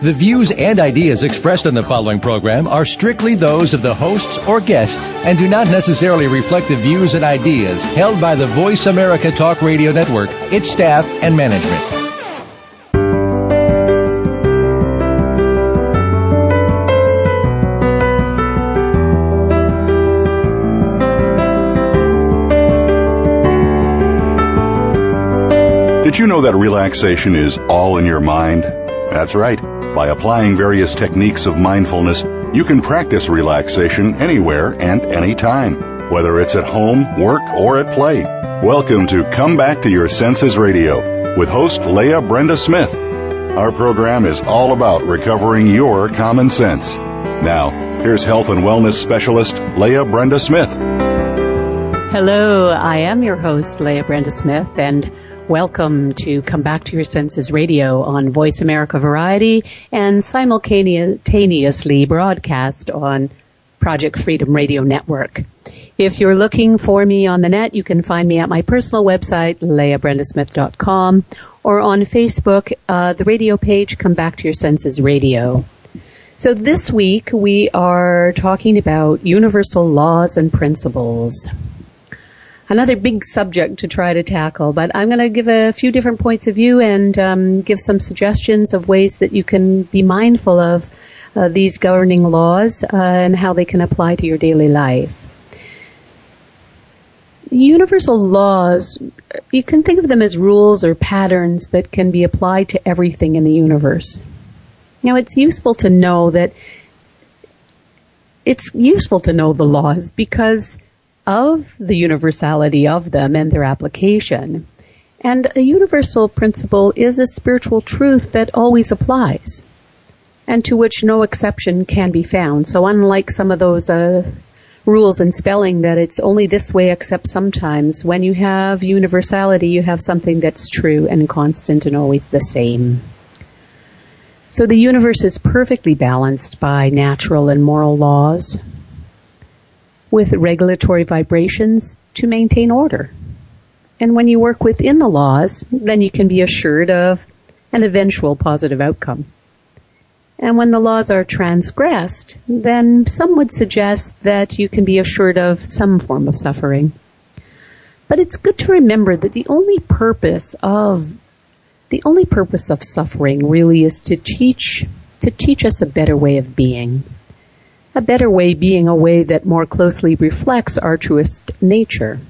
The views and ideas expressed on the following program are strictly those of the hosts or guests and do not necessarily reflect the views and ideas held by the Voice America Talk Radio Network, its staff, and management. Did you know that relaxation is all in your mind? That's right. By applying various techniques of mindfulness, you can practice relaxation anywhere and anytime, whether it's at home, work, or at play. Welcome to Come Back to Your Senses Radio with host Leah Brenda Smith. Our program is all about recovering your common sense. Now, here's health and wellness specialist Leah Brenda Smith. Hello, I am your host, Leah Brenda Smith, and Welcome to Come Back to Your Senses Radio on Voice America Variety and simultaneously broadcast on Project Freedom Radio Network. If you're looking for me on the net, you can find me at my personal website, leahbrendasmith.com, or on Facebook, uh, the radio page, Come Back to Your Senses Radio. So this week we are talking about universal laws and principles another big subject to try to tackle, but I'm going to give a few different points of view and um, give some suggestions of ways that you can be mindful of uh, these governing laws uh, and how they can apply to your daily life. Universal laws, you can think of them as rules or patterns that can be applied to everything in the universe. Now, it's useful to know that it's useful to know the laws because of the universality of them and their application. And a universal principle is a spiritual truth that always applies and to which no exception can be found. So unlike some of those uh, rules in spelling that it's only this way except sometimes, when you have universality, you have something that's true and constant and always the same. So the universe is perfectly balanced by natural and moral laws with regulatory vibrations to maintain order. And when you work within the laws, then you can be assured of an eventual positive outcome. And when the laws are transgressed, then some would suggest that you can be assured of some form of suffering. But it's good to remember that the only purpose of the only purpose of suffering really is to teach to teach us a better way of being. A better way being a way that more closely reflects our truest nature.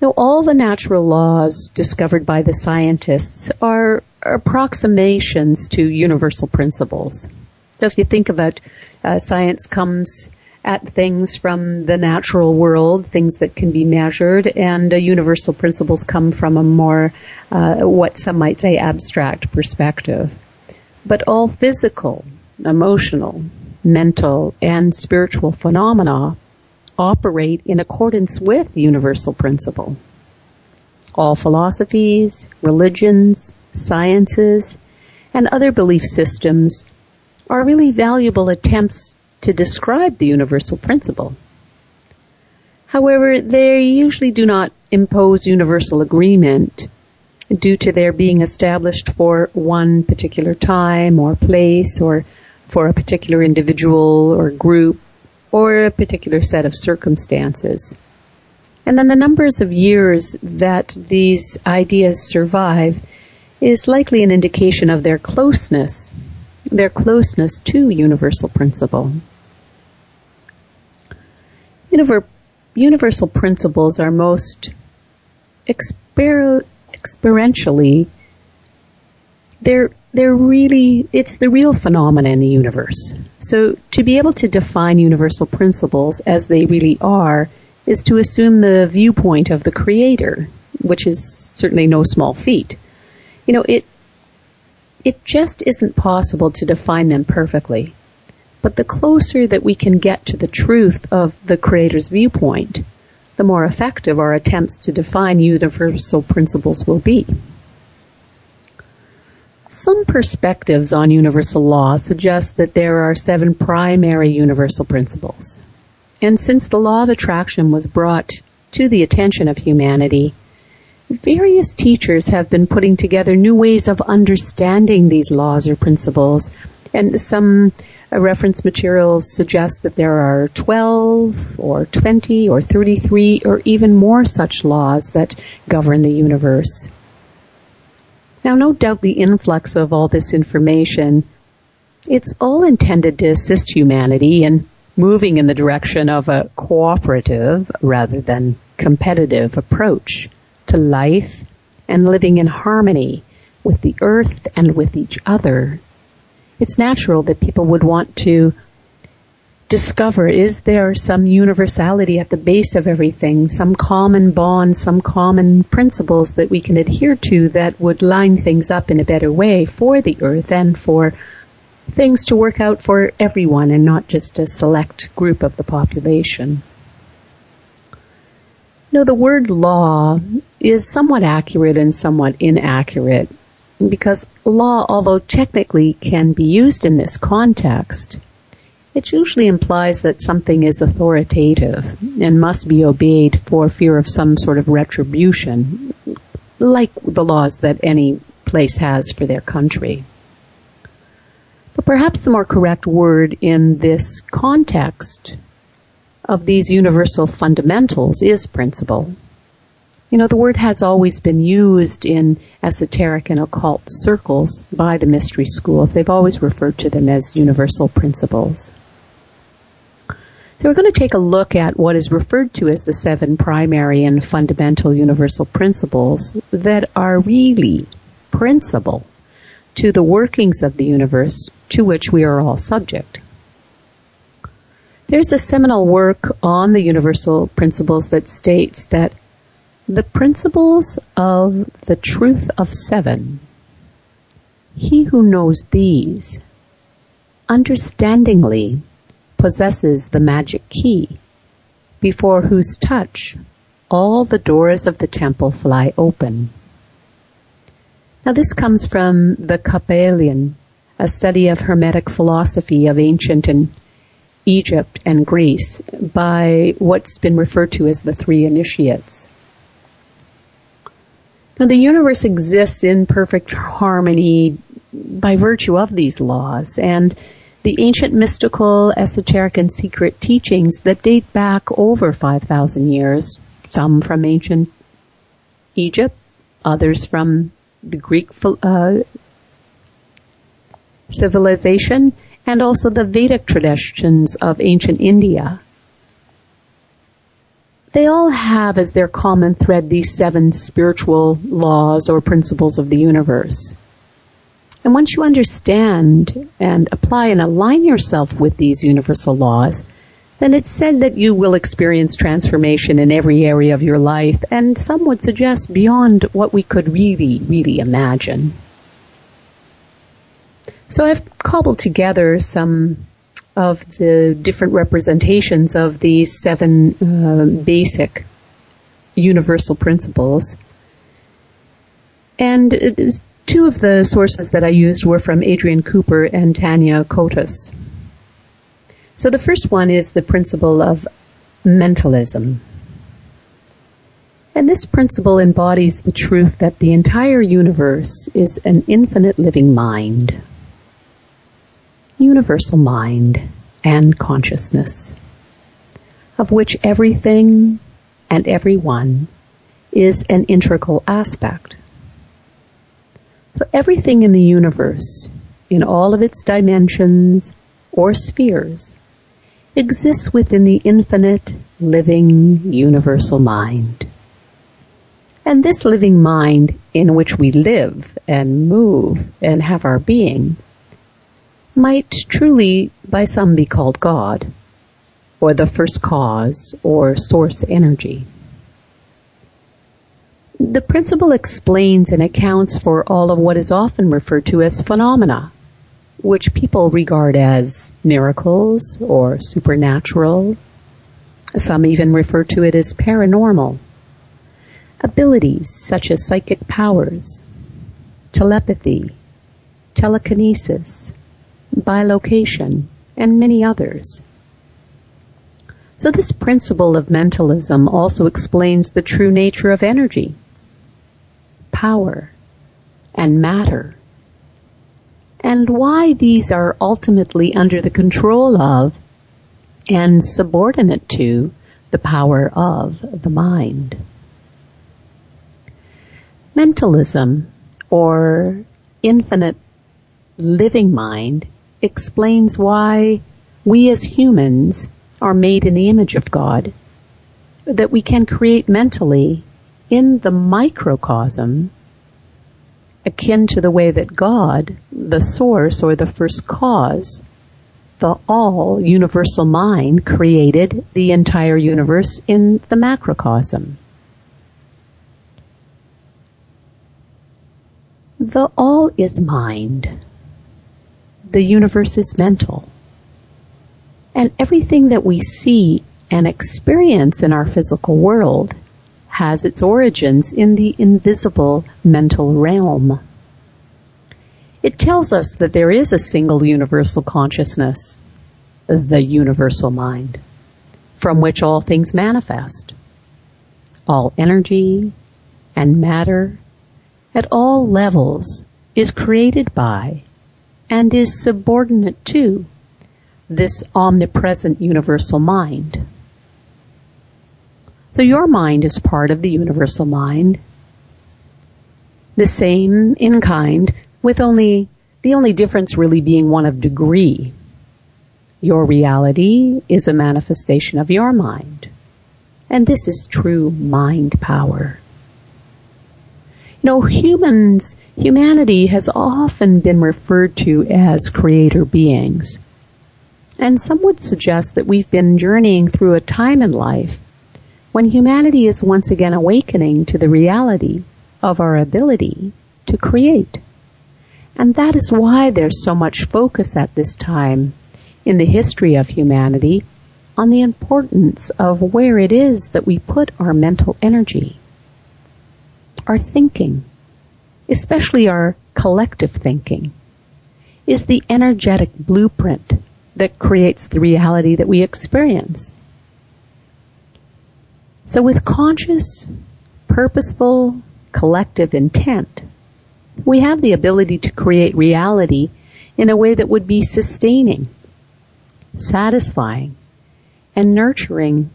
Now, all the natural laws discovered by the scientists are approximations to universal principles. So if you think of it, uh, science comes at things from the natural world, things that can be measured, and uh, universal principles come from a more, uh, what some might say, abstract perspective. But all physical, emotional, mental, and spiritual phenomena operate in accordance with universal principle. All philosophies, religions, sciences, and other belief systems are really valuable attempts to describe the universal principle. However, they usually do not impose universal agreement due to their being established for one particular time or place or for a particular individual or group or a particular set of circumstances. And then the numbers of years that these ideas survive is likely an indication of their closeness, their closeness to universal principle. universal principles are most exper- experientially, they're they're really, it's the real phenomena in the universe. So to be able to define universal principles as they really are is to assume the viewpoint of the creator, which is certainly no small feat. You know, it, it just isn't possible to define them perfectly. But the closer that we can get to the truth of the creator's viewpoint, the more effective our attempts to define universal principles will be. Some perspectives on universal law suggest that there are seven primary universal principles. And since the law of attraction was brought to the attention of humanity, various teachers have been putting together new ways of understanding these laws or principles. And some uh, reference materials suggest that there are 12 or 20 or 33 or even more such laws that govern the universe. Now, no doubt the influx of all this information, it's all intended to assist humanity in moving in the direction of a cooperative rather than competitive approach to life and living in harmony with the earth and with each other. It's natural that people would want to discover is there some universality at the base of everything, some common bond, some common principles that we can adhere to that would line things up in a better way for the earth and for things to work out for everyone and not just a select group of the population. No, the word law is somewhat accurate and somewhat inaccurate because law, although technically can be used in this context, it usually implies that something is authoritative and must be obeyed for fear of some sort of retribution, like the laws that any place has for their country. But perhaps the more correct word in this context of these universal fundamentals is principle. You know, the word has always been used in esoteric and occult circles by the mystery schools. They've always referred to them as universal principles. So we're going to take a look at what is referred to as the seven primary and fundamental universal principles that are really principle to the workings of the universe to which we are all subject. There's a seminal work on the universal principles that states that the principles of the truth of seven, he who knows these understandingly possesses the magic key before whose touch all the doors of the temple fly open. Now this comes from the Kybalion, a study of Hermetic philosophy of ancient and Egypt and Greece by what's been referred to as the three initiates. Now the universe exists in perfect harmony by virtue of these laws and the ancient mystical, esoteric, and secret teachings that date back over 5,000 years, some from ancient Egypt, others from the Greek uh, civilization, and also the Vedic traditions of ancient India. They all have as their common thread these seven spiritual laws or principles of the universe. And once you understand and apply and align yourself with these universal laws, then it's said that you will experience transformation in every area of your life, and some would suggest beyond what we could really, really imagine. So I've cobbled together some of the different representations of these seven uh, basic universal principles. And two of the sources that I used were from Adrian Cooper and Tania Kotsos. So the first one is the principle of mentalism. And this principle embodies the truth that the entire universe is an infinite living mind universal mind and consciousness, of which everything and everyone is an integral aspect. So everything in the universe, in all of its dimensions or spheres, exists within the infinite, living, universal mind. And this living mind in which we live and move and have our being might truly by some be called God, or the first cause, or source energy. The principle explains and accounts for all of what is often referred to as phenomena, which people regard as miracles or supernatural Some even refer to it as paranormal. Abilities such as psychic powers, telepathy, telekinesis, bilocation, and many others. So this principle of mentalism also explains the true nature of energy, power, and matter, and why these are ultimately under the control of and subordinate to the power of the mind. Mentalism, or infinite living mind, explains why we as humans are made in the image of God, that we can create mentally in the microcosm akin to the way that God, the source or the first cause, the all universal mind created the entire universe in the macrocosm. The all is mind. The universe is mental. And everything that we see and experience in our physical world has its origins in the invisible mental realm. It tells us that there is a single universal consciousness, the universal mind, from which all things manifest. All energy and matter at all levels is created by and is subordinate to this omnipresent universal mind. So your mind is part of the universal mind, the same in kind with only the only difference really being one of degree. Your reality is a manifestation of your mind. And this is true mind power. Know, humans, humanity has often been referred to as creator beings. And some would suggest that we've been journeying through a time in life when humanity is once again awakening to the reality of our ability to create. And that is why there's so much focus at this time in the history of humanity on the importance of where it is that we put our mental energy, our thinking, especially our collective thinking, is the energetic blueprint that creates the reality that we experience. So with conscious, purposeful, collective intent, we have the ability to create reality in a way that would be sustaining, satisfying, and nurturing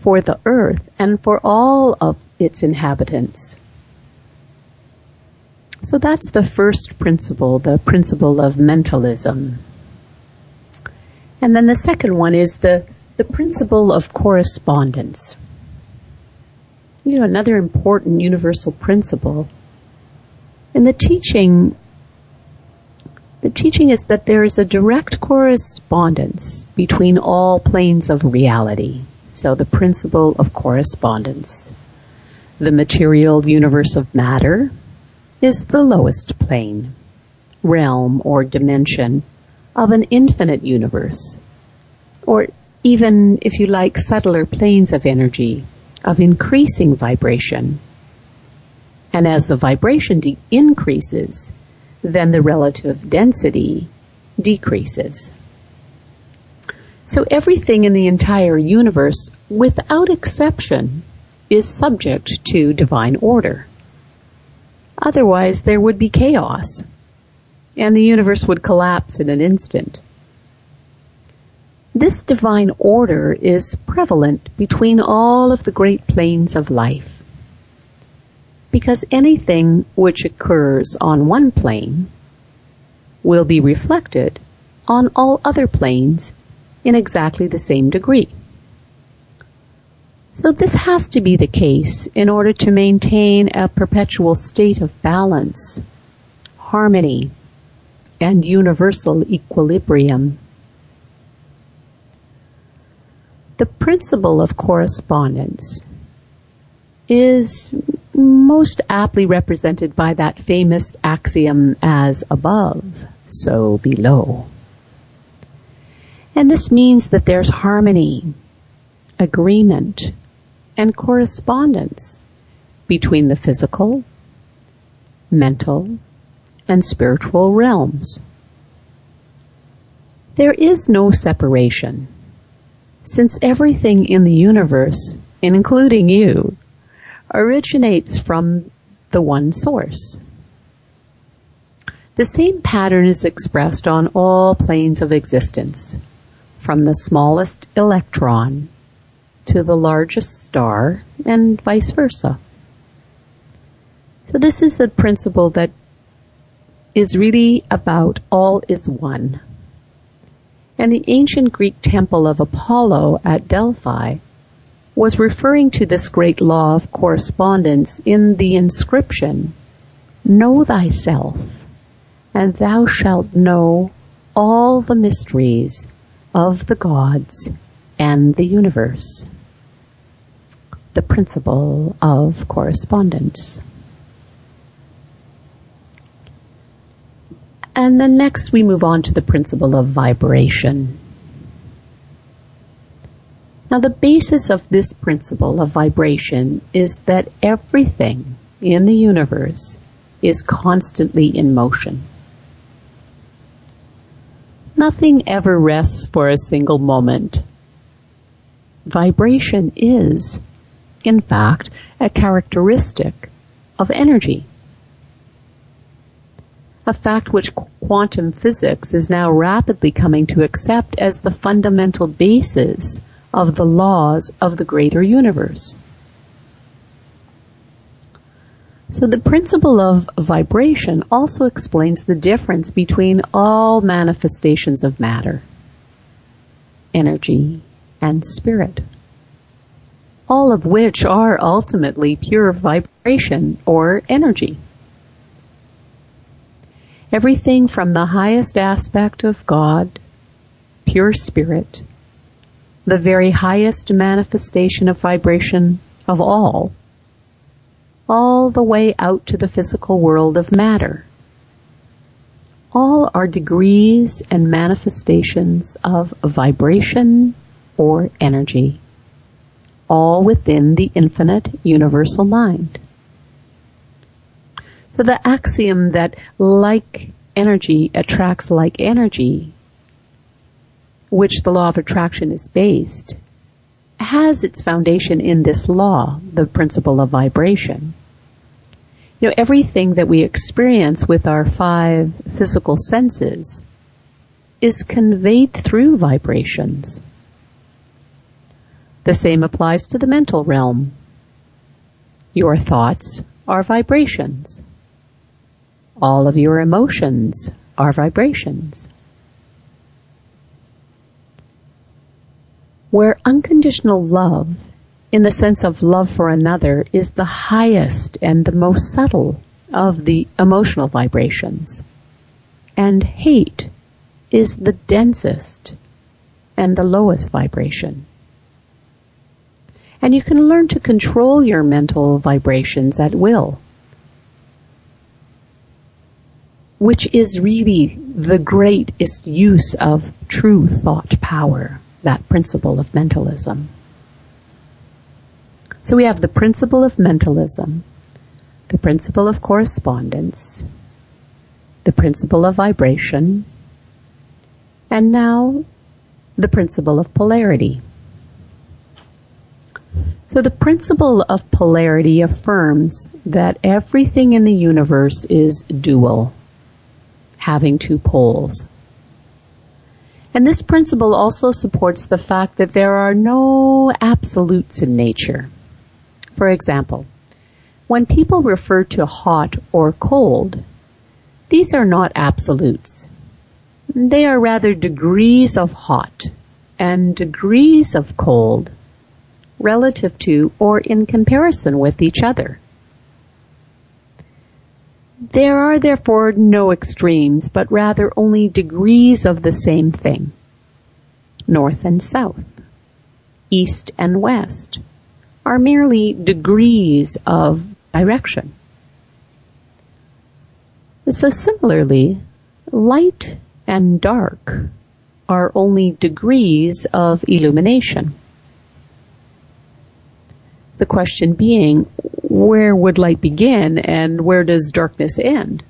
for the earth and for all of its inhabitants. So that's the first principle, the principle of mentalism. And then the second one is the, the principle of correspondence. You know, another important universal principle and the teaching, the teaching is that there is a direct correspondence between all planes of reality. So the principle of correspondence. The material universe of matter is the lowest plane, realm, or dimension of an infinite universe. Or even, if you like, subtler planes of energy, of increasing vibration and as the vibration de- increases, then the relative density decreases. So everything in the entire universe, without exception, is subject to divine order. Otherwise, there would be chaos, and the universe would collapse in an instant. This divine order is prevalent between all of the great planes of life because anything which occurs on one plane will be reflected on all other planes in exactly the same degree. So this has to be the case in order to maintain a perpetual state of balance, harmony, and universal equilibrium. The principle of correspondence is most aptly represented by that famous axiom as above, so below. And this means that there's harmony, agreement, and correspondence between the physical, mental, and spiritual realms. There is no separation, since everything in the universe, including you, originates from the one source. The same pattern is expressed on all planes of existence, from the smallest electron to the largest star and vice versa. So this is a principle that is really about all is one. And the ancient Greek temple of Apollo at Delphi was referring to this great law of correspondence in the inscription, Know thyself, and thou shalt know all the mysteries of the gods and the universe. The principle of correspondence. And then next we move on to the principle of vibration. Now the basis of this principle of vibration is that everything in the universe is constantly in motion. Nothing ever rests for a single moment. Vibration is, in fact, a characteristic of energy a fact which quantum physics is now rapidly coming to accept as the fundamental basis of the laws of the greater universe. So the principle of vibration also explains the difference between all manifestations of matter, energy, and spirit, all of which are ultimately pure vibration or energy. Everything from the highest aspect of God, pure spirit, the very highest manifestation of vibration of all, all the way out to the physical world of matter. All are degrees and manifestations of vibration or energy, all within the infinite universal mind. So the axiom that like energy attracts like energy, which the law of attraction is based, has its foundation in this law, the principle of vibration. You know, everything that we experience with our five physical senses is conveyed through vibrations. The same applies to the mental realm. Your thoughts are vibrations. All of your emotions are vibrations. Where unconditional love, in the sense of love for another, is the highest and the most subtle of the emotional vibrations. And hate is the densest and the lowest vibration. And you can learn to control your mental vibrations at will. which is really the greatest use of true thought power, that principle of mentalism. So we have the principle of mentalism, the principle of correspondence, the principle of vibration, and now the principle of polarity. So the principle of polarity affirms that everything in the universe is dual having two poles. And this principle also supports the fact that there are no absolutes in nature. For example, when people refer to hot or cold, these are not absolutes. They are rather degrees of hot and degrees of cold relative to or in comparison with each other. There are therefore no extremes, but rather only degrees of the same thing. North and south, east and west, are merely degrees of direction. So similarly, light and dark are only degrees of illumination. The question being, where would light begin and where does darkness end?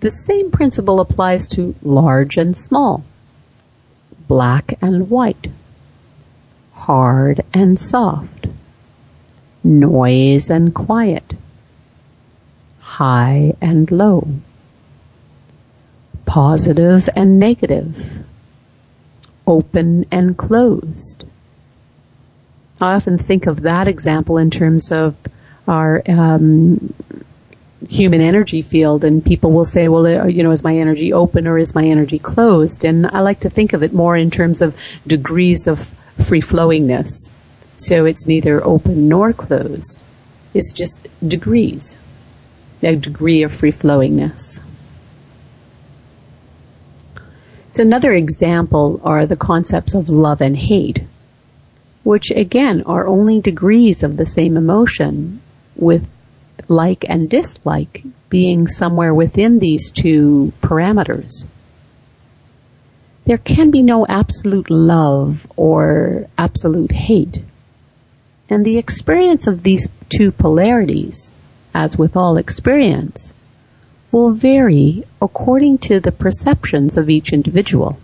The same principle applies to large and small, black and white, hard and soft, noise and quiet, high and low, positive and negative, open and closed. I often think of that example in terms of our um, human energy field, and people will say, "Well, uh, you know, is my energy open or is my energy closed?" And I like to think of it more in terms of degrees of free flowingness. So it's neither open nor closed. It's just degrees, a degree of free flowingness. So another example are the concepts of love and hate, which again are only degrees of the same emotion with like and dislike being somewhere within these two parameters. There can be no absolute love or absolute hate. And the experience of these two polarities, as with all experience, will vary according to the perceptions of each individual.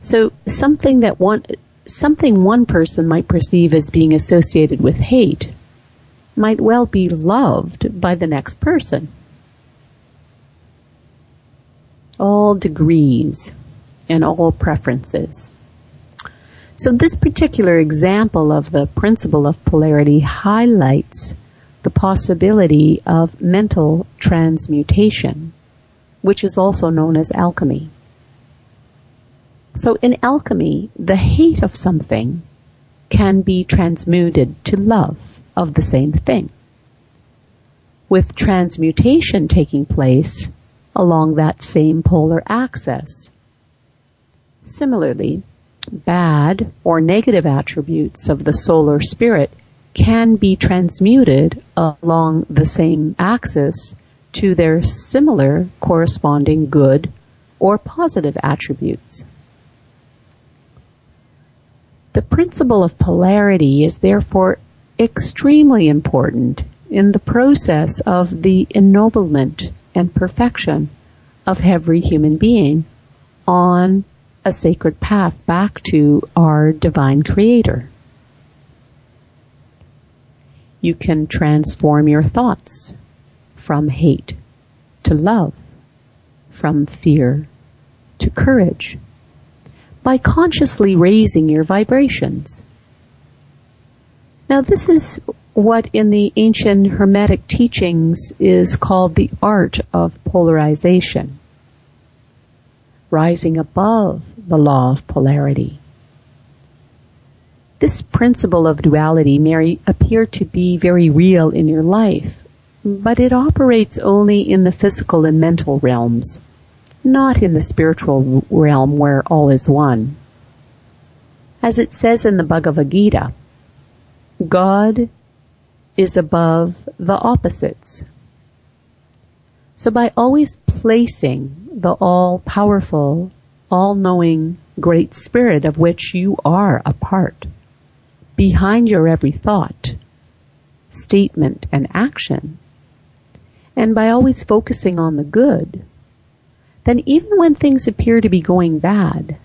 So something that one, something one person might perceive as being associated with hate might well be loved by the next person. All degrees and all preferences. So this particular example of the principle of polarity highlights the possibility of mental transmutation, which is also known as alchemy. So in alchemy, the hate of something can be transmuted to love of the same thing. With transmutation taking place along that same polar axis. Similarly, bad or negative attributes of the solar spirit can be transmuted along the same axis to their similar corresponding good or positive attributes. The principle of polarity is therefore extremely important in the process of the ennoblement and perfection of every human being on a sacred path back to our divine creator. You can transform your thoughts from hate to love, from fear to courage by consciously raising your vibrations. Now this is what in the ancient Hermetic teachings is called the art of polarization rising above the law of polarity. This principle of duality may appear to be very real in your life, but it operates only in the physical and mental realms, not in the spiritual realm where all is one. As it says in the Bhagavad Gita, God is above the opposites. So by always placing the all-powerful, all-knowing Great Spirit of which you are a part behind your every thought, statement, and action, and by always focusing on the good, then even when things appear to be going bad,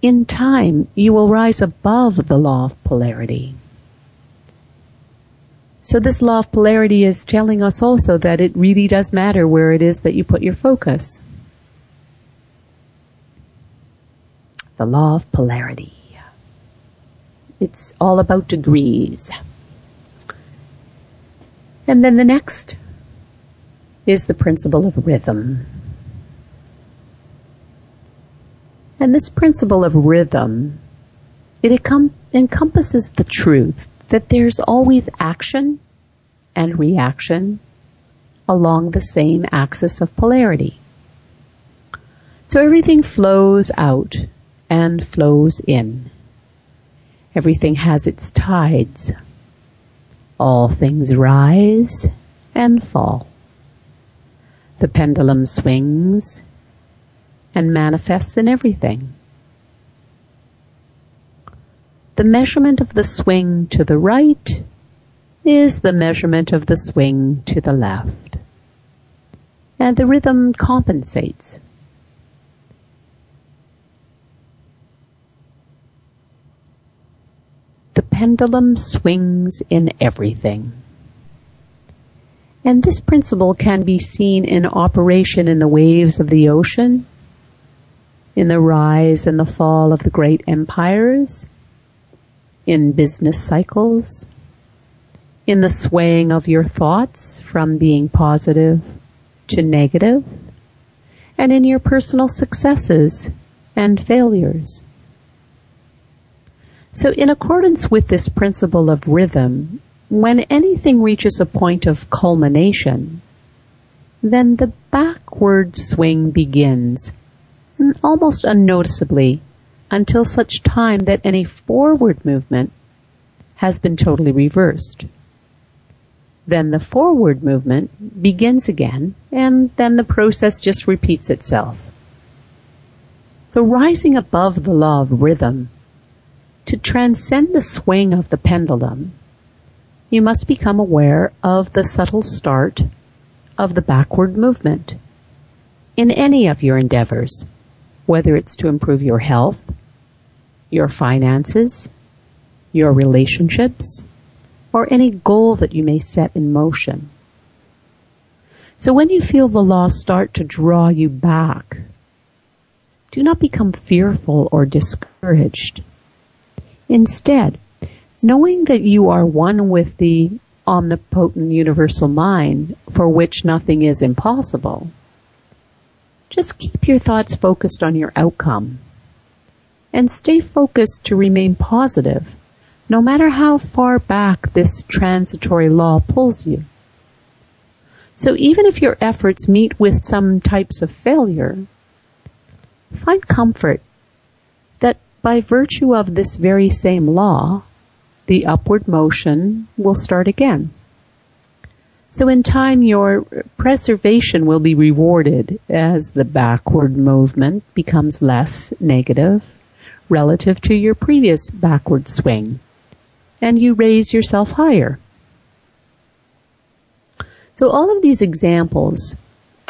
in time you will rise above the law of polarity so this law of polarity is telling us also that it really does matter where it is that you put your focus. The law of polarity. It's all about degrees. And then the next is the principle of rhythm. And this principle of rhythm, it encompasses the truth that there's always action and reaction along the same axis of polarity. So everything flows out and flows in. Everything has its tides. All things rise and fall. The pendulum swings and manifests in everything. the measurement of the swing to the right is the measurement of the swing to the left. And the rhythm compensates. The pendulum swings in everything. And this principle can be seen in operation in the waves of the ocean, in the rise and the fall of the great empires, in business cycles, in the swaying of your thoughts from being positive to negative, and in your personal successes and failures. So in accordance with this principle of rhythm, when anything reaches a point of culmination, then the backward swing begins, almost unnoticeably, until such time that any forward movement has been totally reversed. Then the forward movement begins again, and then the process just repeats itself. So rising above the law of rhythm, to transcend the swing of the pendulum, you must become aware of the subtle start of the backward movement in any of your endeavors, whether it's to improve your health, your finances, your relationships, or any goal that you may set in motion. So when you feel the law start to draw you back, do not become fearful or discouraged. Instead, knowing that you are one with the omnipotent universal mind for which nothing is impossible, just keep your thoughts focused on your outcome and stay focused to remain positive no matter how far back this transitory law pulls you. So even if your efforts meet with some types of failure, find comfort that by virtue of this very same law, the upward motion will start again. So in time your preservation will be rewarded as the backward movement becomes less negative relative to your previous backward swing and you raise yourself higher. So all of these examples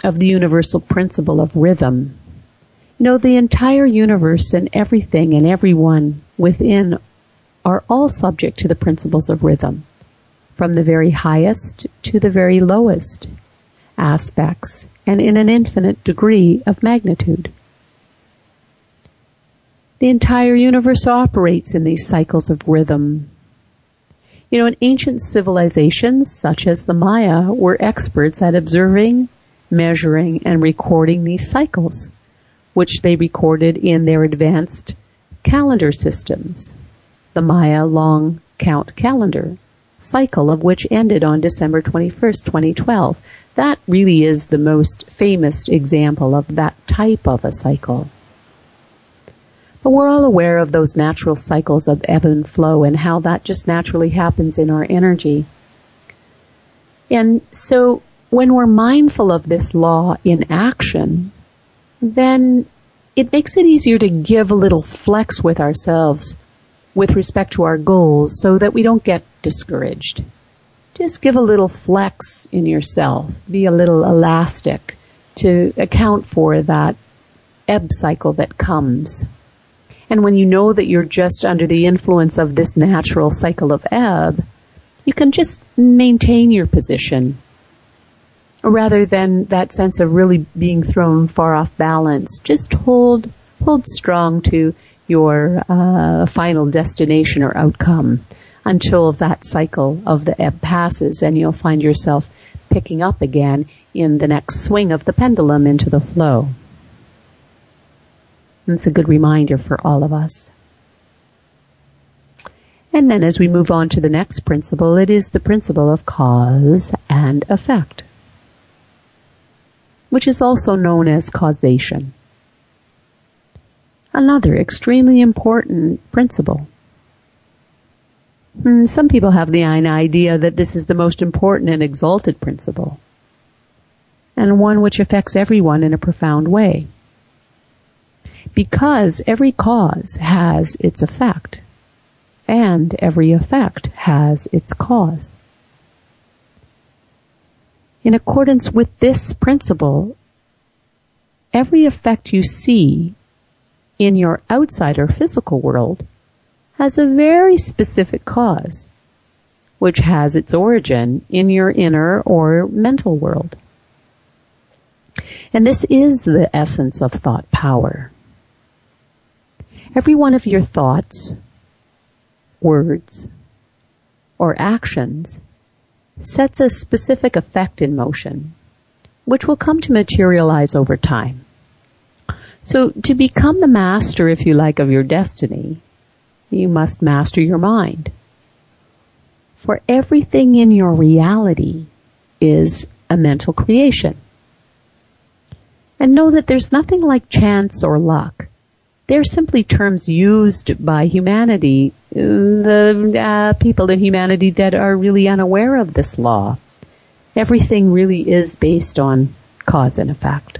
of the universal principle of rhythm, you know, the entire universe and everything and everyone within are all subject to the principles of rhythm, from the very highest to the very lowest aspects and in an infinite degree of magnitude. The entire universe operates in these cycles of rhythm you know, in ancient civilizations such as the Maya were experts at observing, measuring, and recording these cycles, which they recorded in their advanced calendar systems. The Maya long count calendar cycle of which ended on December 21st, 2012. That really is the most famous example of that type of a cycle. But we're all aware of those natural cycles of ebb and flow and how that just naturally happens in our energy. And so when we're mindful of this law in action, then it makes it easier to give a little flex with ourselves with respect to our goals so that we don't get discouraged. Just give a little flex in yourself. Be a little elastic to account for that ebb cycle that comes. And when you know that you're just under the influence of this natural cycle of ebb, you can just maintain your position rather than that sense of really being thrown far off balance. Just hold, hold strong to your uh, final destination or outcome until that cycle of the ebb passes and you'll find yourself picking up again in the next swing of the pendulum into the flow. It's a good reminder for all of us. And then as we move on to the next principle, it is the principle of cause and effect, which is also known as causation. Another extremely important principle. Hmm, some people have the idea that this is the most important and exalted principle, and one which affects everyone in a profound way because every cause has its effect. and every effect has its cause. In accordance with this principle, every effect you see in your outside or physical world has a very specific cause, which has its origin in your inner or mental world. And this is the essence of thought power. Every one of your thoughts, words, or actions sets a specific effect in motion, which will come to materialize over time. So to become the master, if you like, of your destiny, you must master your mind. For everything in your reality is a mental creation. And know that there's nothing like chance or luck. They're simply terms used by humanity, the uh, people in humanity that are really unaware of this law. Everything really is based on cause and effect.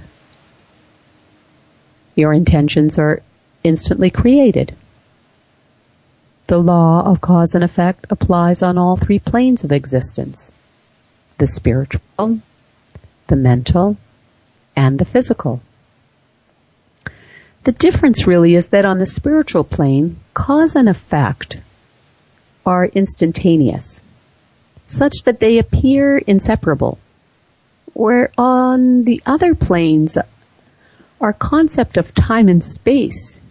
Your intentions are instantly created. The law of cause and effect applies on all three planes of existence. The spiritual, the mental, and the physical. The difference really is that on the spiritual plane, cause and effect are instantaneous, such that they appear inseparable. Where on the other planes, our concept of time and space,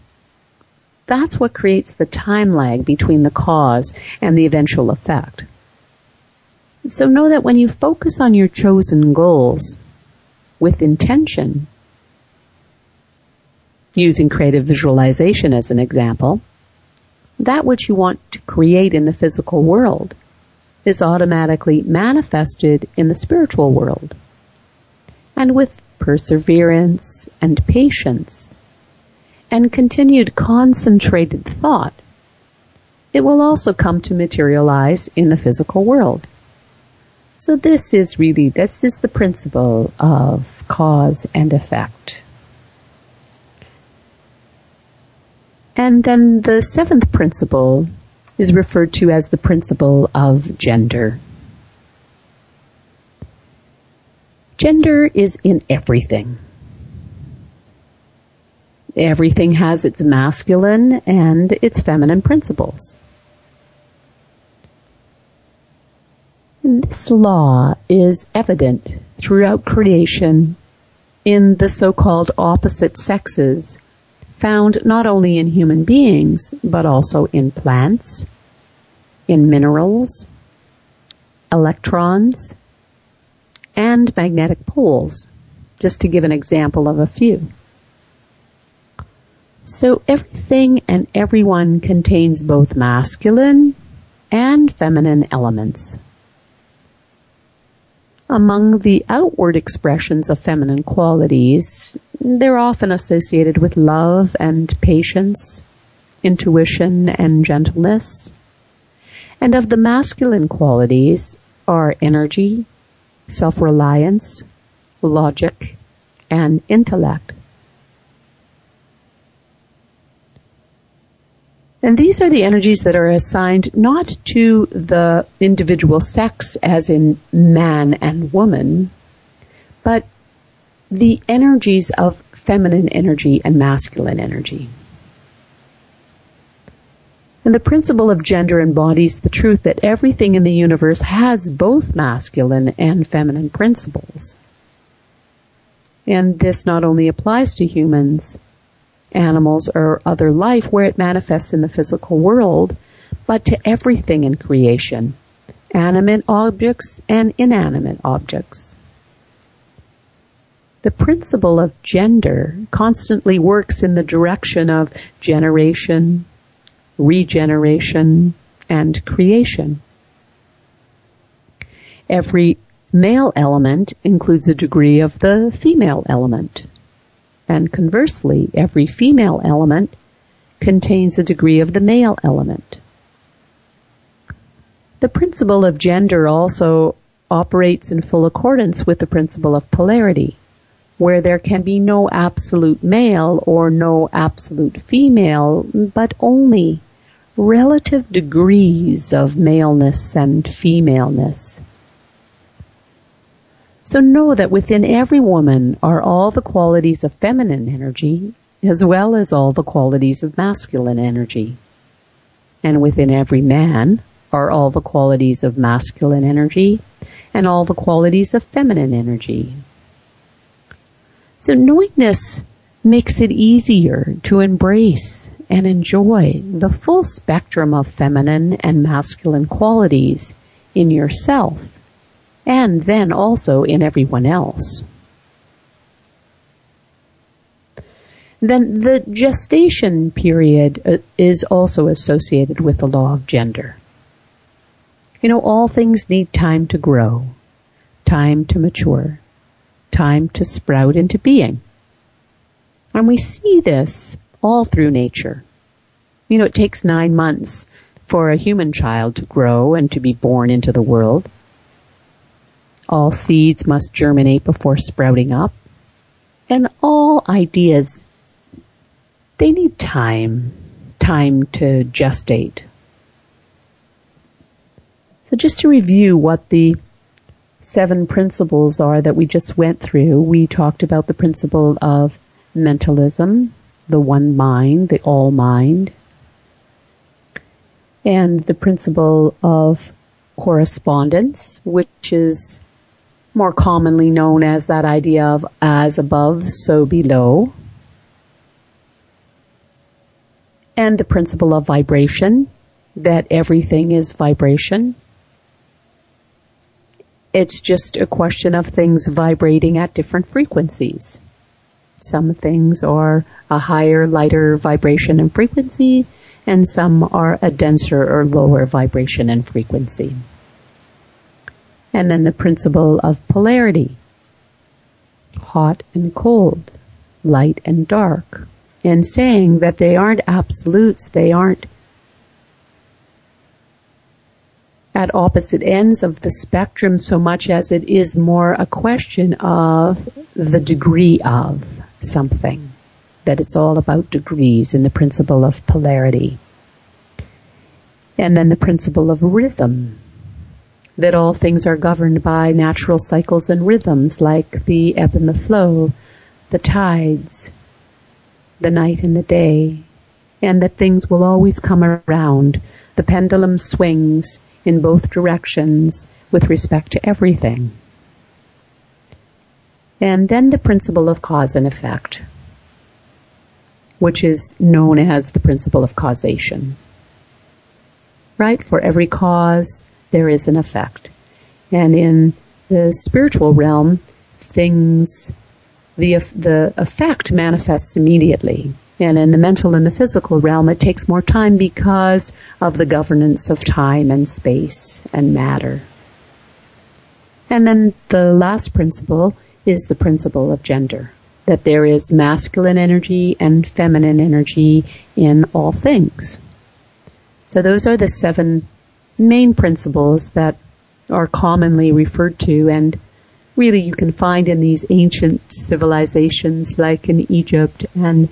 that's what creates the time lag between the cause and the eventual effect. So know that when you focus on your chosen goals, with intention, using creative visualization as an example, that which you want to create in the physical world is automatically manifested in the spiritual world. And with perseverance and patience and continued concentrated thought, it will also come to materialize in the physical world. So this is really, this is the principle of cause and effect. And then the seventh principle is referred to as the principle of gender. Gender is in everything. Everything has its masculine and its feminine principles. This law is evident throughout creation in the so-called opposite sexes found not only in human beings, but also in plants, in minerals, electrons, and magnetic poles, just to give an example of a few. So everything and everyone contains both masculine and feminine elements. Among the outward expressions of feminine qualities, they're often associated with love and patience, intuition and gentleness. And of the masculine qualities are energy, self-reliance, logic, and intellect. And these are the energies that are assigned not to the individual sex as in man and woman, but the energies of feminine energy and masculine energy. And the principle of gender embodies the truth that everything in the universe has both masculine and feminine principles. And this not only applies to humans, animals or other life where it manifests in the physical world, but to everything in creation, animate objects and inanimate objects. The principle of gender constantly works in the direction of generation, regeneration, and creation. Every male element includes a degree of the female element. And conversely, every female element contains a degree of the male element. The principle of gender also operates in full accordance with the principle of polarity, where there can be no absolute male or no absolute female, but only relative degrees of maleness and femaleness. So know that within every woman are all the qualities of feminine energy as well as all the qualities of masculine energy. And within every man are all the qualities of masculine energy and all the qualities of feminine energy. So knowing this makes it easier to embrace and enjoy the full spectrum of feminine and masculine qualities in yourself and then also in everyone else. Then the gestation period uh, is also associated with the law of gender. You know, all things need time to grow, time to mature, time to sprout into being. And we see this all through nature. You know, it takes nine months for a human child to grow and to be born into the world. All seeds must germinate before sprouting up. And all ideas, they need time, time to gestate. So just to review what the seven principles are that we just went through, we talked about the principle of mentalism, the one mind, the all mind, and the principle of correspondence, which is more commonly known as that idea of as above, so below. And the principle of vibration, that everything is vibration. It's just a question of things vibrating at different frequencies. Some things are a higher, lighter vibration and frequency, and some are a denser or lower vibration and frequency. And then the principle of polarity. Hot and cold, light and dark. And saying that they aren't absolutes, they aren't at opposite ends of the spectrum so much as it is more a question of the degree of something. That it's all about degrees in the principle of polarity. And then the principle of rhythm. That all things are governed by natural cycles and rhythms like the ebb and the flow, the tides, the night and the day, and that things will always come around. The pendulum swings in both directions with respect to everything. And then the principle of cause and effect, which is known as the principle of causation. Right? For every cause, there is an effect. And in the spiritual realm, things, the, the effect manifests immediately. And in the mental and the physical realm, it takes more time because of the governance of time and space and matter. And then the last principle is the principle of gender. That there is masculine energy and feminine energy in all things. So those are the seven main principles that are commonly referred to and really you can find in these ancient civilizations like in Egypt and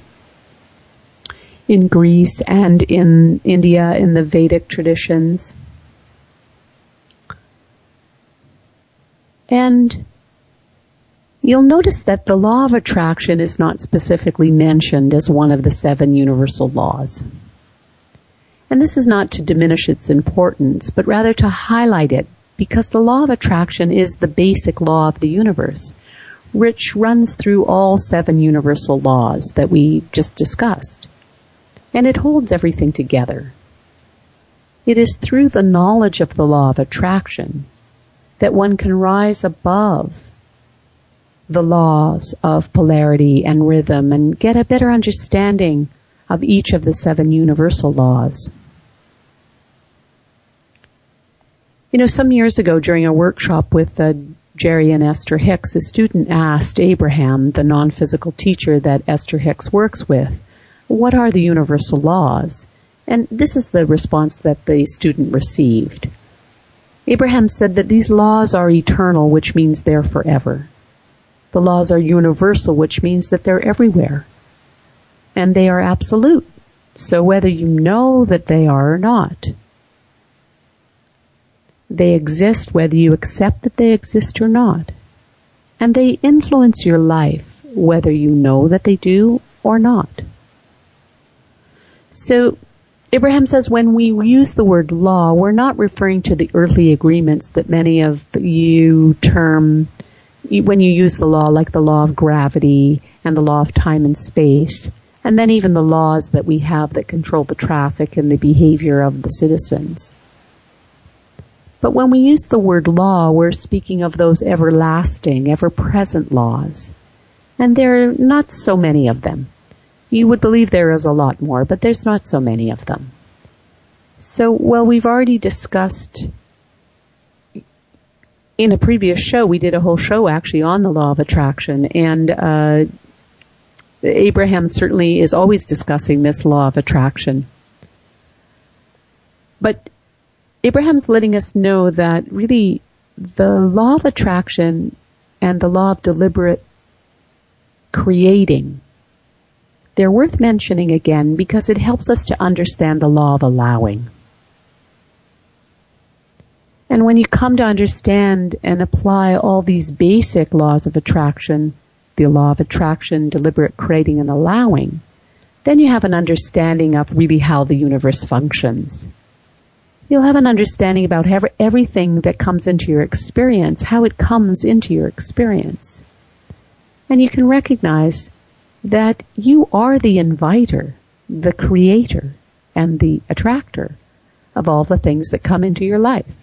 in Greece and in India in the Vedic traditions. And you'll notice that the law of attraction is not specifically mentioned as one of the seven universal laws. And this is not to diminish its importance, but rather to highlight it because the law of attraction is the basic law of the universe, which runs through all seven universal laws that we just discussed and it holds everything together. It is through the knowledge of the law of attraction that one can rise above the laws of polarity and rhythm and get a better understanding of each of the seven universal laws. You know, some years ago during a workshop with uh, Jerry and Esther Hicks, a student asked Abraham, the non-physical teacher that Esther Hicks works with, what are the universal laws? And this is the response that the student received. Abraham said that these laws are eternal, which means they're forever. The laws are universal, which means that they're everywhere. And they are absolute, So whether you know that they are or not, they exist whether you accept that they exist or not. And they influence your life whether you know that they do or not. So Abraham says when we use the word law, we're not referring to the earthly agreements that many of you term when you use the law, like the law of gravity and the law of time and space, and then even the laws that we have that control the traffic and the behavior of the citizens. But when we use the word law, we're speaking of those everlasting, ever-present laws. And there are not so many of them. You would believe there is a lot more, but there's not so many of them. So, well, we've already discussed in a previous show, we did a whole show actually on the law of attraction, and uh, Abraham certainly is always discussing this law of attraction. But Abraham's letting us know that really the law of attraction and the law of deliberate creating, they're worth mentioning again because it helps us to understand the law of allowing. And when you come to understand and apply all these basic laws of attraction, the law of attraction, deliberate creating and allowing, then you have an understanding of really how the universe functions. You'll have an understanding about everything that comes into your experience, how it comes into your experience. And you can recognize that you are the inviter, the creator, and the attractor of all the things that come into your life.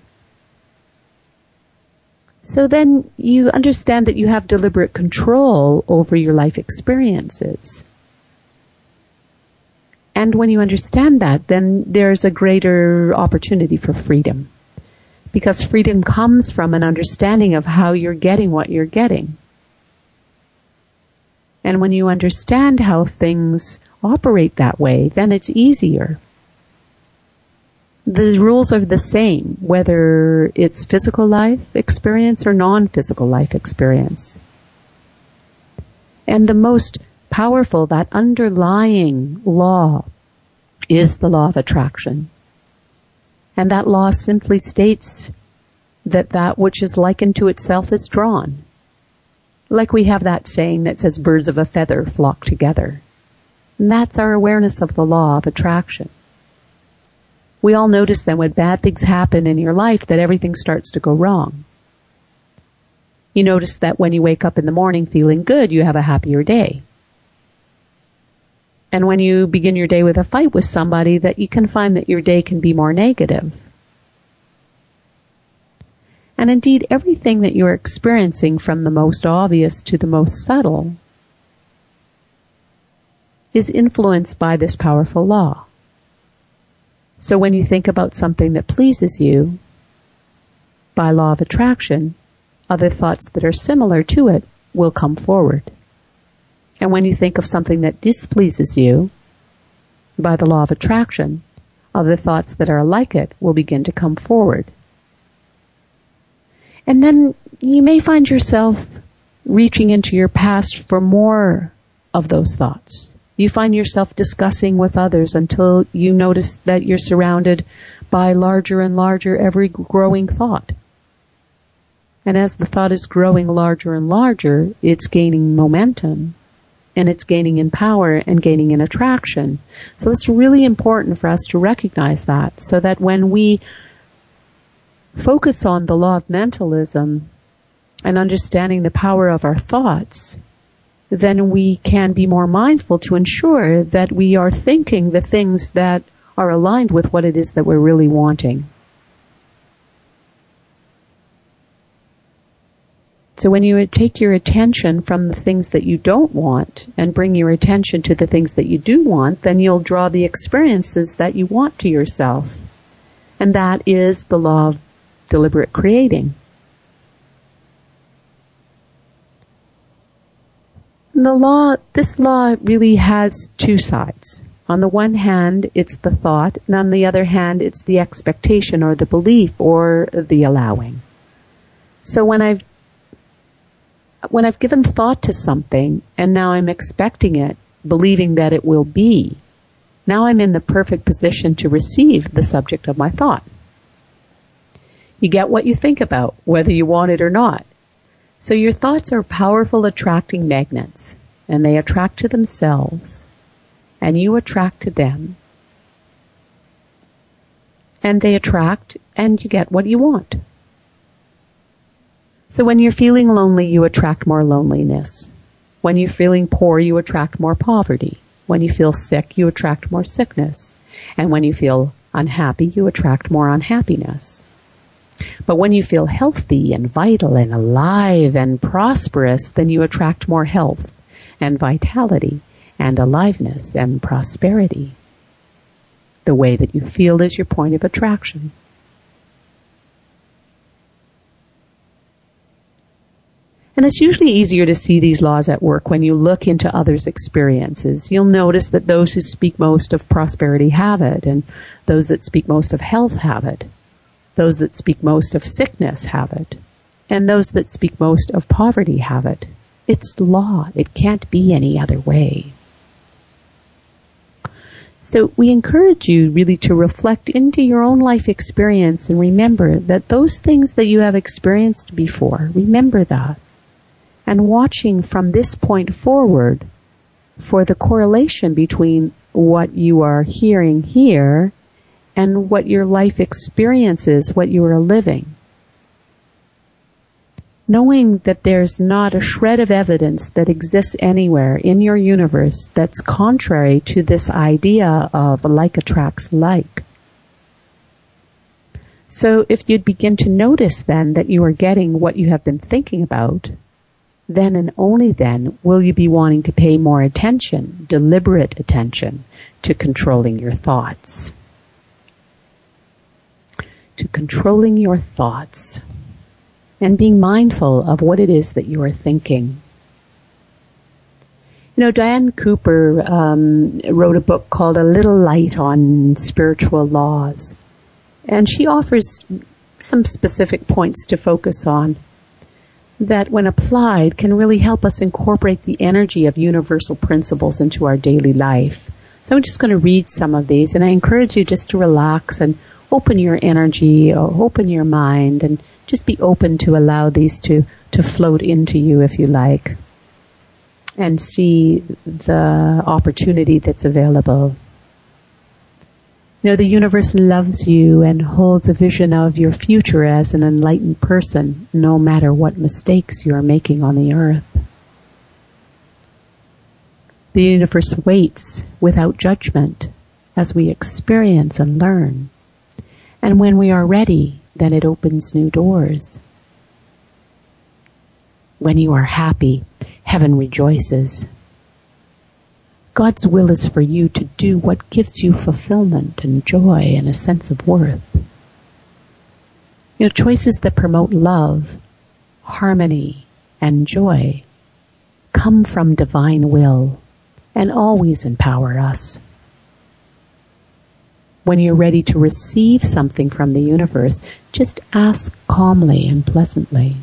So then you understand that you have deliberate control over your life experiences. And when you understand that, then there's a greater opportunity for freedom. Because freedom comes from an understanding of how you're getting what you're getting. And when you understand how things operate that way, then it's easier the rules are the same, whether it's physical life experience or non-physical life experience. And the most powerful, that underlying law is the law of attraction. And that law simply states that that which is likened to itself is drawn. Like we have that saying that says birds of a feather flock together. And that's our awareness of the law of attraction we all notice that when bad things happen in your life that everything starts to go wrong. You notice that when you wake up in the morning feeling good, you have a happier day. And when you begin your day with a fight with somebody, that you can find that your day can be more negative. And indeed, everything that you're experiencing from the most obvious to the most subtle is influenced by this powerful law. So when you think about something that pleases you, by law of attraction, other thoughts that are similar to it will come forward. And when you think of something that displeases you, by the law of attraction, other thoughts that are like it will begin to come forward. And then you may find yourself reaching into your past for more of those thoughts. You find yourself discussing with others until you notice that you're surrounded by larger and larger every growing thought. And as the thought is growing larger and larger, it's gaining momentum and it's gaining in power and gaining in attraction. So it's really important for us to recognize that so that when we focus on the law of mentalism and understanding the power of our thoughts, then we can be more mindful to ensure that we are thinking the things that are aligned with what it is that we're really wanting. So when you take your attention from the things that you don't want and bring your attention to the things that you do want, then you'll draw the experiences that you want to yourself. And that is the law of deliberate creating. The law, this law really has two sides. On the one hand, it's the thought, and on the other hand, it's the expectation or the belief or the allowing. So when I've when I've given thought to something and now I'm expecting it, believing that it will be, Now I'm in the perfect position to receive the subject of my thought. You get what you think about, whether you want it or not. So your thoughts are powerful attracting magnets, and they attract to themselves, and you attract to them. And they attract, and you get what you want. So when you're feeling lonely, you attract more loneliness. When you're feeling poor, you attract more poverty. When you feel sick, you attract more sickness. And when you feel unhappy, you attract more unhappiness. But when you feel healthy and vital and alive and prosperous, then you attract more health and vitality and aliveness and prosperity. The way that you feel is your point of attraction. And it's usually easier to see these laws at work when you look into others' experiences. You'll notice that those who speak most of prosperity have it, and those that speak most of health have it. Those that speak most of sickness have it, and those that speak most of poverty have it. It's law. It can't be any other way. So we encourage you really to reflect into your own life experience and remember that those things that you have experienced before, remember that and watching from this point forward for the correlation between what you are hearing here and what your life experience is, what you are living. Knowing that there's not a shred of evidence that exists anywhere in your universe that's contrary to this idea of like attracts like. So if you'd begin to notice then that you are getting what you have been thinking about, then and only then will you be wanting to pay more attention, deliberate attention, to controlling your thoughts. To controlling your thoughts and being mindful of what it is that you are thinking. You know, Diane Cooper um, wrote a book called A Little Light on Spiritual Laws, and she offers some specific points to focus on that when applied can really help us incorporate the energy of universal principles into our daily life. So I'm just going to read some of these and I encourage you just to relax and open your energy or open your mind and just be open to allow these to, to float into you if you like and see the opportunity that's available you know, the universe loves you and holds a vision of your future as an enlightened person, no matter what mistakes you are making on the earth. The universe waits without judgment as we experience and learn. And when we are ready, then it opens new doors. When you are happy, heaven rejoices. God's will is for you to do what gives you fulfillment and joy and a sense of worth. You know, choices that promote love, harmony, and joy come from divine will and always empower us. When you're ready to receive something from the universe, just ask calmly and pleasantly.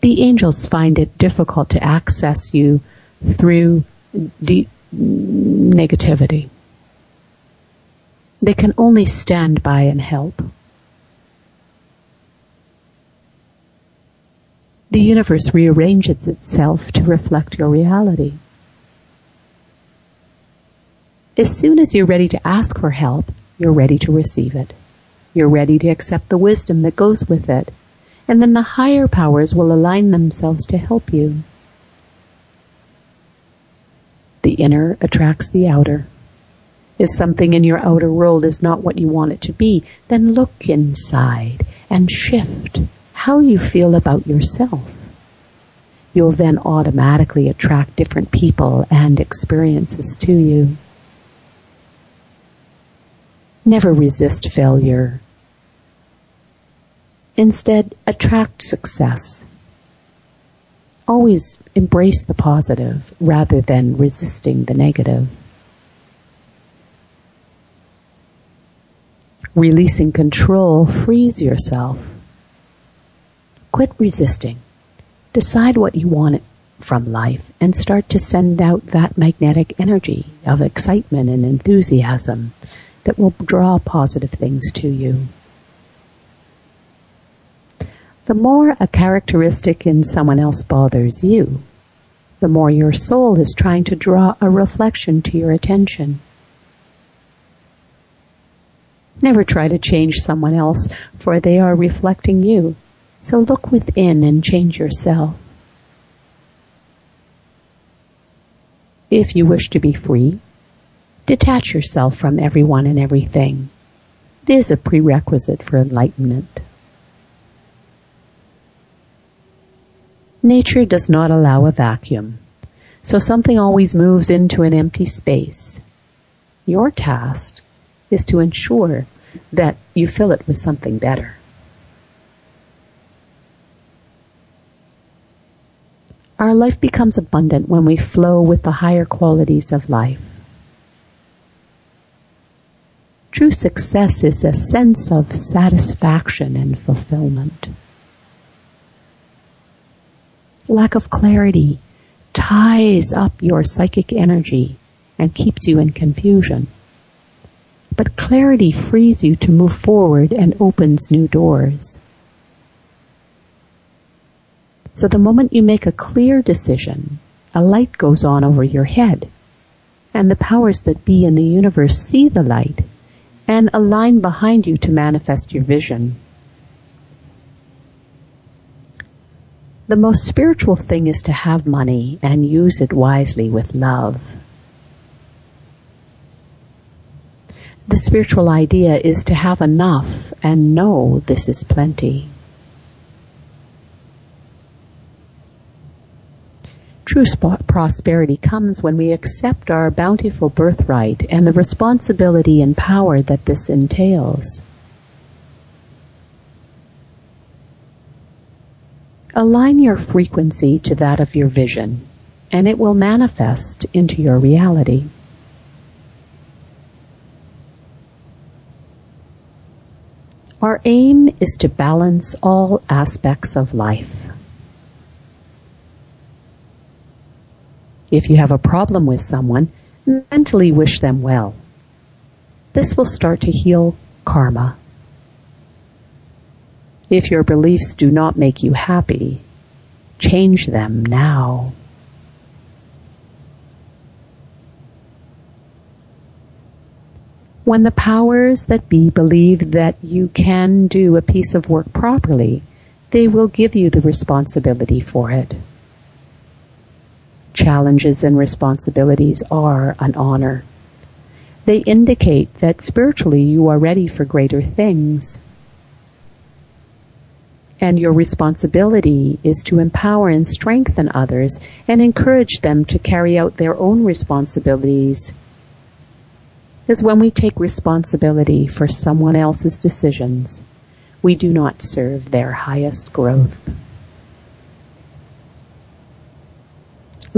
the angels find it difficult to access you through deep negativity. They can only stand by and help. The universe rearranges itself to reflect your reality. As soon as you're ready to ask for help, you're ready to receive it. You're ready to accept the wisdom that goes with it and then the higher powers will align themselves to help you. The inner attracts the outer. If something in your outer world is not what you want it to be, then look inside and shift how you feel about yourself. You'll then automatically attract different people and experiences to you. Never resist failure. Instead, attract success. Always embrace the positive rather than resisting the negative. Releasing control frees yourself. Quit resisting. Decide what you want from life and start to send out that magnetic energy of excitement and enthusiasm that will draw positive things to you. The more a characteristic in someone else bothers you, the more your soul is trying to draw a reflection to your attention. Never try to change someone else, for they are reflecting you. So look within and change yourself. If you wish to be free, detach yourself from everyone and everything. It is a prerequisite for enlightenment. Nature does not allow a vacuum, so something always moves into an empty space. Your task is to ensure that you fill it with something better. Our life becomes abundant when we flow with the higher qualities of life. True success is a sense of satisfaction and fulfillment lack of clarity ties up your psychic energy and keeps you in confusion. But clarity frees you to move forward and opens new doors. So the moment you make a clear decision, a light goes on over your head, and the powers that be in the universe see the light and align behind you to manifest your vision. The most spiritual thing is to have money and use it wisely with love. The spiritual idea is to have enough and know this is plenty. True prosperity comes when we accept our bountiful birthright and the responsibility and power that this entails. Align your frequency to that of your vision, and it will manifest into your reality. Our aim is to balance all aspects of life. If you have a problem with someone, mentally wish them well. This will start to heal karma if your beliefs do not make you happy, change them now. When the powers that be believe that you can do a piece of work properly, they will give you the responsibility for it. Challenges and responsibilities are an honor. They indicate that spiritually you are ready for greater things and your responsibility is to empower and strengthen others and encourage them to carry out their own responsibilities. Because when we take responsibility for someone else's decisions, we do not serve their highest growth.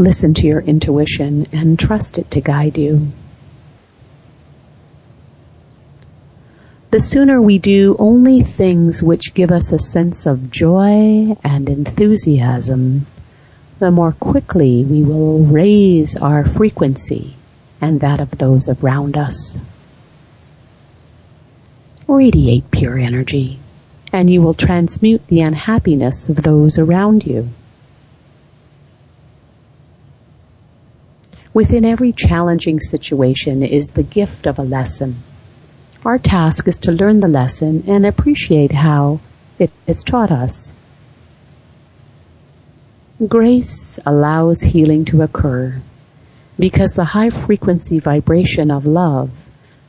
Listen to your intuition and trust it to guide you. the sooner we do only things which give us a sense of joy and enthusiasm, the more quickly we will raise our frequency and that of those around us. Radiate pure energy, and you will transmute the unhappiness of those around you. Within every challenging situation is the gift of a lesson our task is to learn the lesson and appreciate how it has taught us. Grace allows healing to occur because the high frequency vibration of love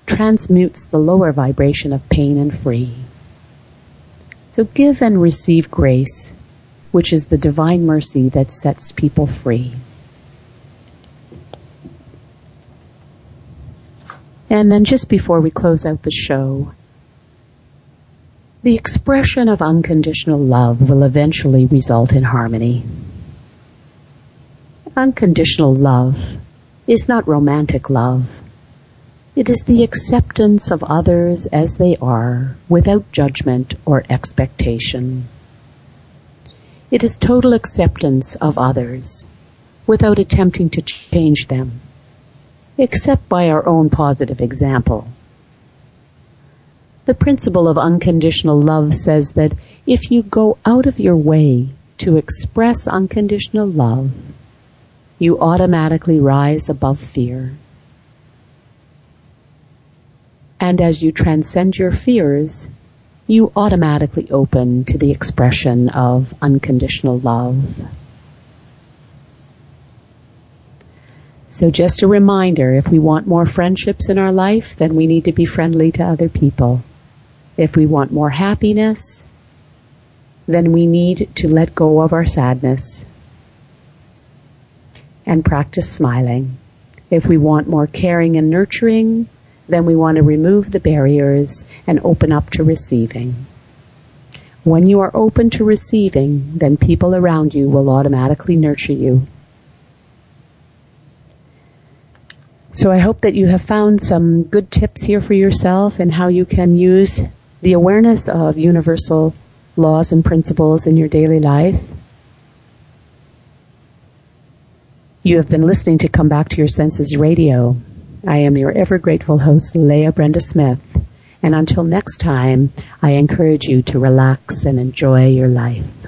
transmutes the lower vibration of pain and free. So give and receive grace, which is the divine mercy that sets people free. And then just before we close out the show, the expression of unconditional love will eventually result in harmony. Unconditional love is not romantic love. It is the acceptance of others as they are without judgment or expectation. It is total acceptance of others without attempting to change them, except by our own positive example. The principle of unconditional love says that if you go out of your way to express unconditional love, you automatically rise above fear. And as you transcend your fears, you automatically open to the expression of unconditional love. So just a reminder, if we want more friendships in our life, then we need to be friendly to other people. If we want more happiness, then we need to let go of our sadness and practice smiling. If we want more caring and nurturing, then we want to remove the barriers and open up to receiving. When you are open to receiving, then people around you will automatically nurture you. So I hope that you have found some good tips here for yourself and how you can use the awareness of universal laws and principles in your daily life. You have been listening to Come Back to Your Senses Radio. I am your ever grateful host, Leah Brenda Smith. And until next time, I encourage you to relax and enjoy your life.